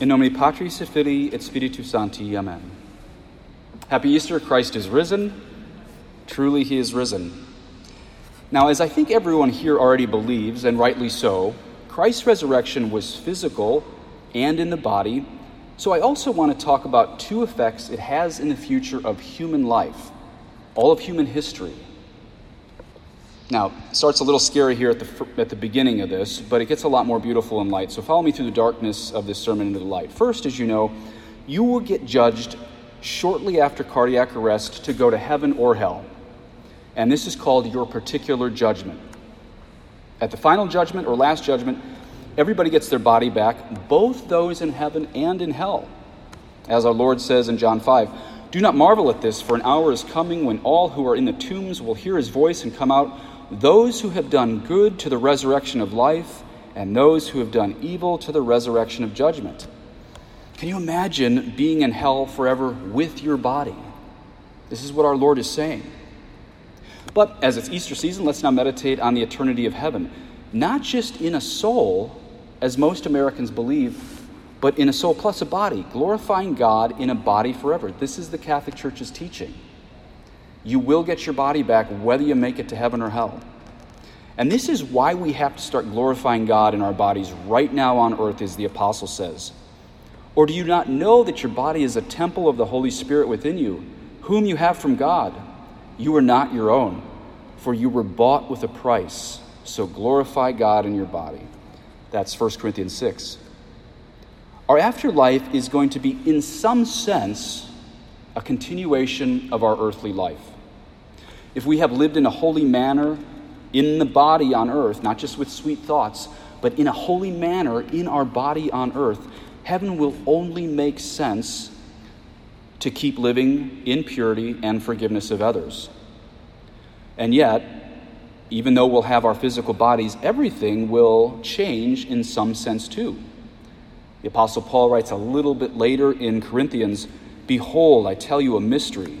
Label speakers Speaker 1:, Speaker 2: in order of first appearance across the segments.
Speaker 1: In nomine Patris et Filii et Spiritus Sancti. Amen. Happy Easter, Christ is risen. Truly, he is risen. Now, as I think everyone here already believes, and rightly so, Christ's resurrection was physical and in the body. So I also want to talk about two effects it has in the future of human life, all of human history. Now, it starts a little scary here at the, at the beginning of this, but it gets a lot more beautiful in light. So follow me through the darkness of this sermon into the light. First, as you know, you will get judged shortly after cardiac arrest to go to heaven or hell. And this is called your particular judgment. At the final judgment or last judgment, everybody gets their body back, both those in heaven and in hell. As our Lord says in John 5, do not marvel at this, for an hour is coming when all who are in the tombs will hear his voice and come out those who have done good to the resurrection of life, and those who have done evil to the resurrection of judgment. Can you imagine being in hell forever with your body? This is what our Lord is saying. But as it's Easter season, let's now meditate on the eternity of heaven, not just in a soul, as most Americans believe, but in a soul plus a body, glorifying God in a body forever. This is the Catholic Church's teaching. You will get your body back whether you make it to heaven or hell. And this is why we have to start glorifying God in our bodies right now on earth, as the apostle says. Or do you not know that your body is a temple of the Holy Spirit within you, whom you have from God? You are not your own, for you were bought with a price. So glorify God in your body. That's 1 Corinthians 6. Our afterlife is going to be, in some sense, a continuation of our earthly life if we have lived in a holy manner in the body on earth, not just with sweet thoughts, but in a holy manner in our body on earth, heaven will only make sense to keep living in purity and forgiveness of others. And yet, even though we'll have our physical bodies, everything will change in some sense too. The Apostle Paul writes a little bit later in Corinthians Behold, I tell you a mystery.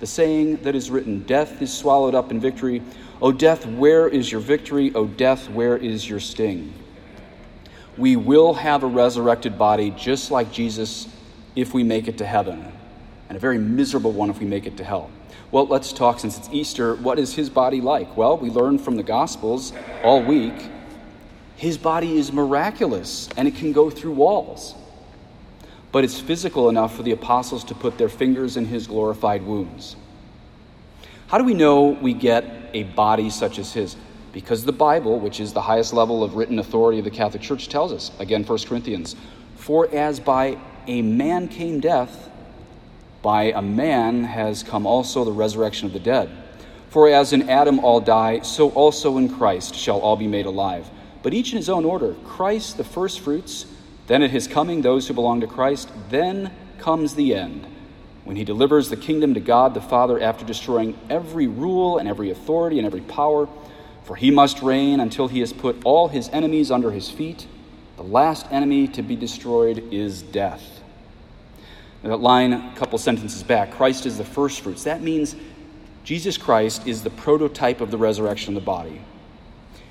Speaker 1: the saying that is written Death is swallowed up in victory. O death, where is your victory? O death, where is your sting? We will have a resurrected body just like Jesus if we make it to heaven, and a very miserable one if we make it to hell. Well, let's talk since it's Easter. What is his body like? Well, we learned from the Gospels all week his body is miraculous and it can go through walls but it's physical enough for the apostles to put their fingers in his glorified wounds. How do we know we get a body such as his? Because the Bible, which is the highest level of written authority of the Catholic Church, tells us, again, 1 Corinthians, for as by a man came death, by a man has come also the resurrection of the dead. For as in Adam all die, so also in Christ shall all be made alive. But each in his own order Christ the firstfruits then at his coming, those who belong to Christ, then comes the end, when he delivers the kingdom to God the Father after destroying every rule and every authority and every power. For he must reign until he has put all his enemies under his feet. The last enemy to be destroyed is death. Now, that line, a couple sentences back Christ is the first fruits. That means Jesus Christ is the prototype of the resurrection of the body.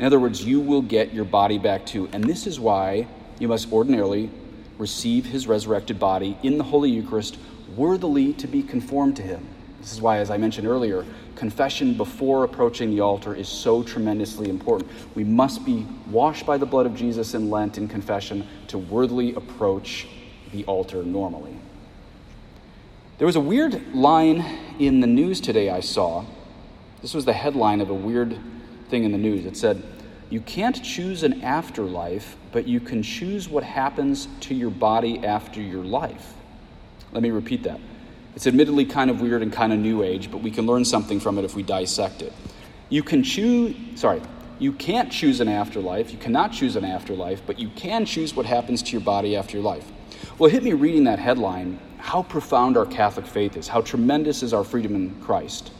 Speaker 1: In other words, you will get your body back too. And this is why you must ordinarily receive his resurrected body in the Holy Eucharist worthily to be conformed to him. This is why, as I mentioned earlier, confession before approaching the altar is so tremendously important. We must be washed by the blood of Jesus in Lent in confession to worthily approach the altar normally. There was a weird line in the news today I saw. This was the headline of a weird thing in the news. It said, You can't choose an afterlife, but you can choose what happens to your body after your life. Let me repeat that. It's admittedly kind of weird and kind of new age, but we can learn something from it if we dissect it. You can choose, sorry, you can't choose an afterlife. You cannot choose an afterlife, but you can choose what happens to your body after your life. Well, it hit me reading that headline how profound our Catholic faith is, how tremendous is our freedom in Christ.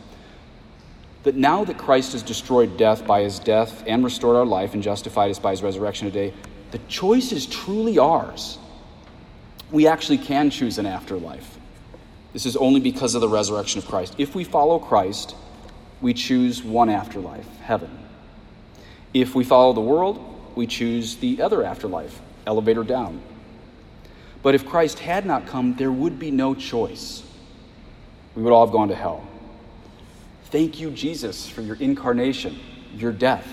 Speaker 1: That now that Christ has destroyed death by his death and restored our life and justified us by his resurrection today, the choice is truly ours. We actually can choose an afterlife. This is only because of the resurrection of Christ. If we follow Christ, we choose one afterlife, heaven. If we follow the world, we choose the other afterlife, elevator down. But if Christ had not come, there would be no choice. We would all have gone to hell. Thank you, Jesus, for your incarnation, your death,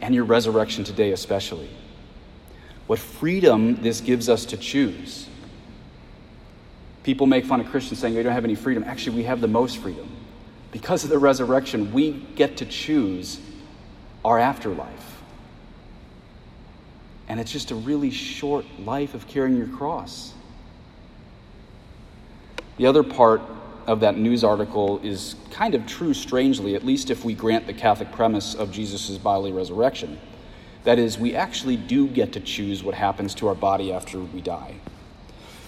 Speaker 1: and your resurrection today, especially. What freedom this gives us to choose. People make fun of Christians saying we don't have any freedom. Actually, we have the most freedom. Because of the resurrection, we get to choose our afterlife. And it's just a really short life of carrying your cross. The other part of that news article is kind of true, strangely, at least if we grant the Catholic premise of Jesus' bodily resurrection. That is, we actually do get to choose what happens to our body after we die.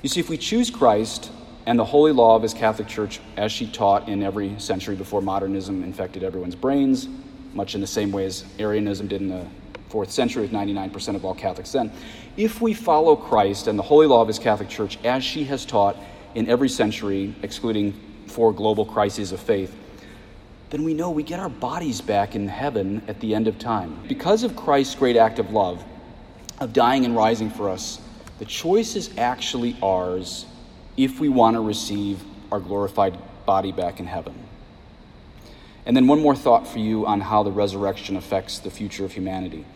Speaker 1: You see, if we choose Christ and the holy law of his Catholic Church as she taught in every century before modernism infected everyone's brains, much in the same way as Arianism did in the fourth century with 99% of all Catholics then, if we follow Christ and the holy law of his Catholic Church as she has taught in every century, excluding four global crises of faith, then we know we get our bodies back in heaven at the end of time. Because of Christ's great act of love, of dying and rising for us, the choice is actually ours if we want to receive our glorified body back in heaven. And then, one more thought for you on how the resurrection affects the future of humanity.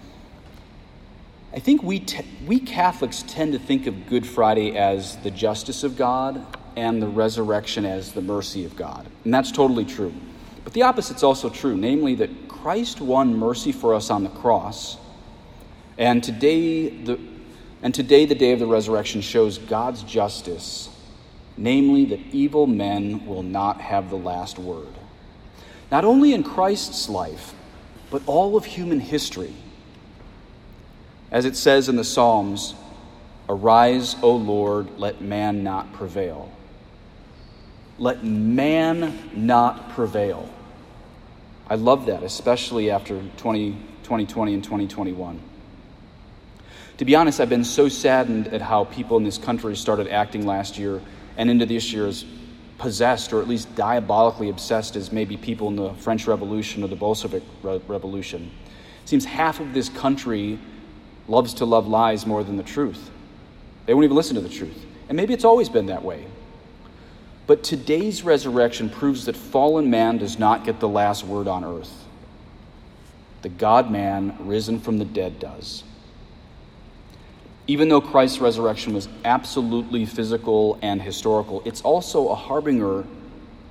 Speaker 1: I think we, t- we Catholics tend to think of Good Friday as the justice of God and the resurrection as the mercy of God. And that's totally true. But the opposite's also true, namely that Christ won mercy for us on the cross. And today, the, and today, the day of the resurrection shows God's justice, namely that evil men will not have the last word. Not only in Christ's life, but all of human history. As it says in the Psalms, Arise, O Lord, let man not prevail. Let man not prevail. I love that, especially after 20, 2020 and 2021. To be honest, I've been so saddened at how people in this country started acting last year and into this year as possessed or at least diabolically obsessed as maybe people in the French Revolution or the Bolshevik Re- Revolution. It seems half of this country loves to love lies more than the truth. They won't even listen to the truth. And maybe it's always been that way. But today's resurrection proves that fallen man does not get the last word on earth. The God man risen from the dead does. Even though Christ's resurrection was absolutely physical and historical, it's also a harbinger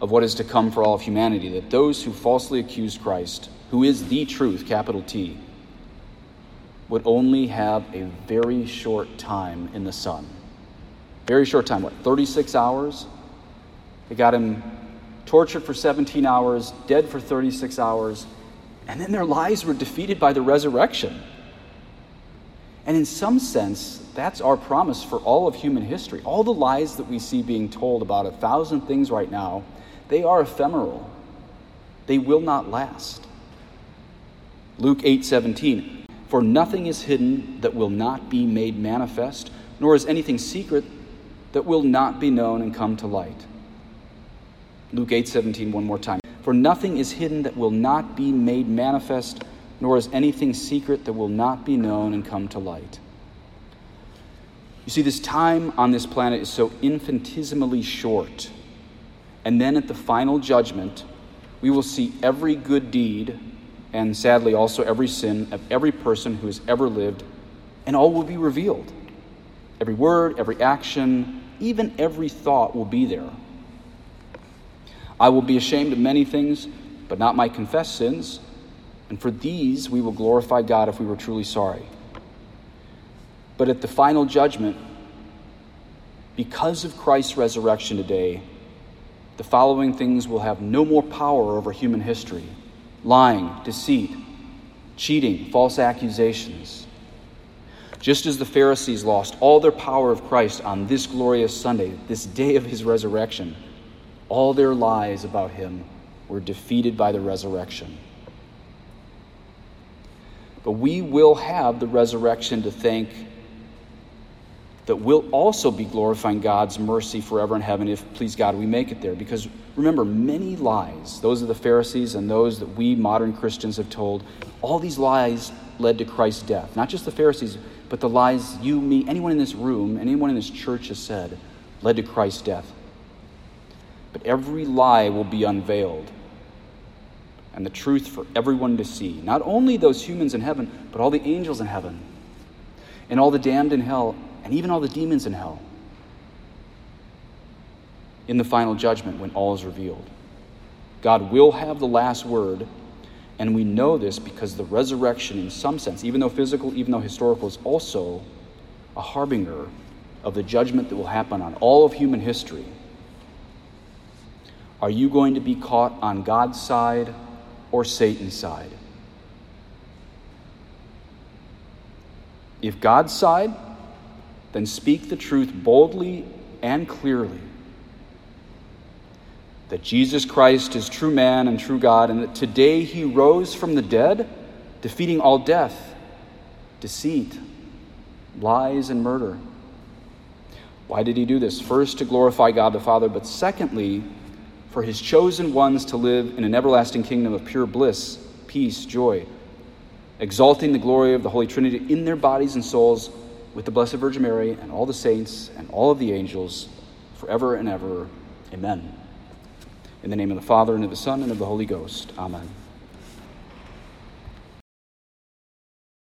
Speaker 1: of what is to come for all of humanity that those who falsely accuse Christ, who is the truth, capital T, would only have a very short time in the sun. Very short time, what, 36 hours? They got him tortured for 17 hours, dead for 36 hours, and then their lives were defeated by the resurrection. And in some sense, that's our promise for all of human history. All the lies that we see being told about a thousand things right now, they are ephemeral. They will not last. Luke 8:17 for nothing is hidden that will not be made manifest, nor is anything secret that will not be known and come to light. Luke 8 17, one more time. For nothing is hidden that will not be made manifest, nor is anything secret that will not be known and come to light. You see, this time on this planet is so infinitesimally short. And then at the final judgment, we will see every good deed and sadly also every sin of every person who has ever lived, and all will be revealed. Every word, every action, even every thought will be there. I will be ashamed of many things, but not my confessed sins, and for these we will glorify God if we were truly sorry. But at the final judgment, because of Christ's resurrection today, the following things will have no more power over human history lying, deceit, cheating, false accusations. Just as the Pharisees lost all their power of Christ on this glorious Sunday, this day of his resurrection, all their lies about him were defeated by the resurrection. But we will have the resurrection to thank that we'll also be glorifying God's mercy forever in heaven if, please God, we make it there. Because remember, many lies, those of the Pharisees and those that we modern Christians have told, all these lies led to Christ's death. Not just the Pharisees, but the lies you, me, anyone in this room, anyone in this church has said led to Christ's death. But every lie will be unveiled and the truth for everyone to see. Not only those humans in heaven, but all the angels in heaven, and all the damned in hell, and even all the demons in hell. In the final judgment, when all is revealed, God will have the last word, and we know this because the resurrection, in some sense, even though physical, even though historical, is also a harbinger of the judgment that will happen on all of human history. Are you going to be caught on God's side or Satan's side. If God's side, then speak the truth boldly and clearly that Jesus Christ is true man and true God, and that today he rose from the dead, defeating all death, deceit, lies, and murder. Why did he do this? First, to glorify God the Father, but secondly, for his chosen ones to live in an everlasting kingdom of pure bliss, peace, joy, exalting the glory of the Holy Trinity in their bodies and souls with the Blessed Virgin Mary and all the saints and all of the angels forever and ever. Amen. In the name of the Father, and of the Son, and of the Holy Ghost. Amen.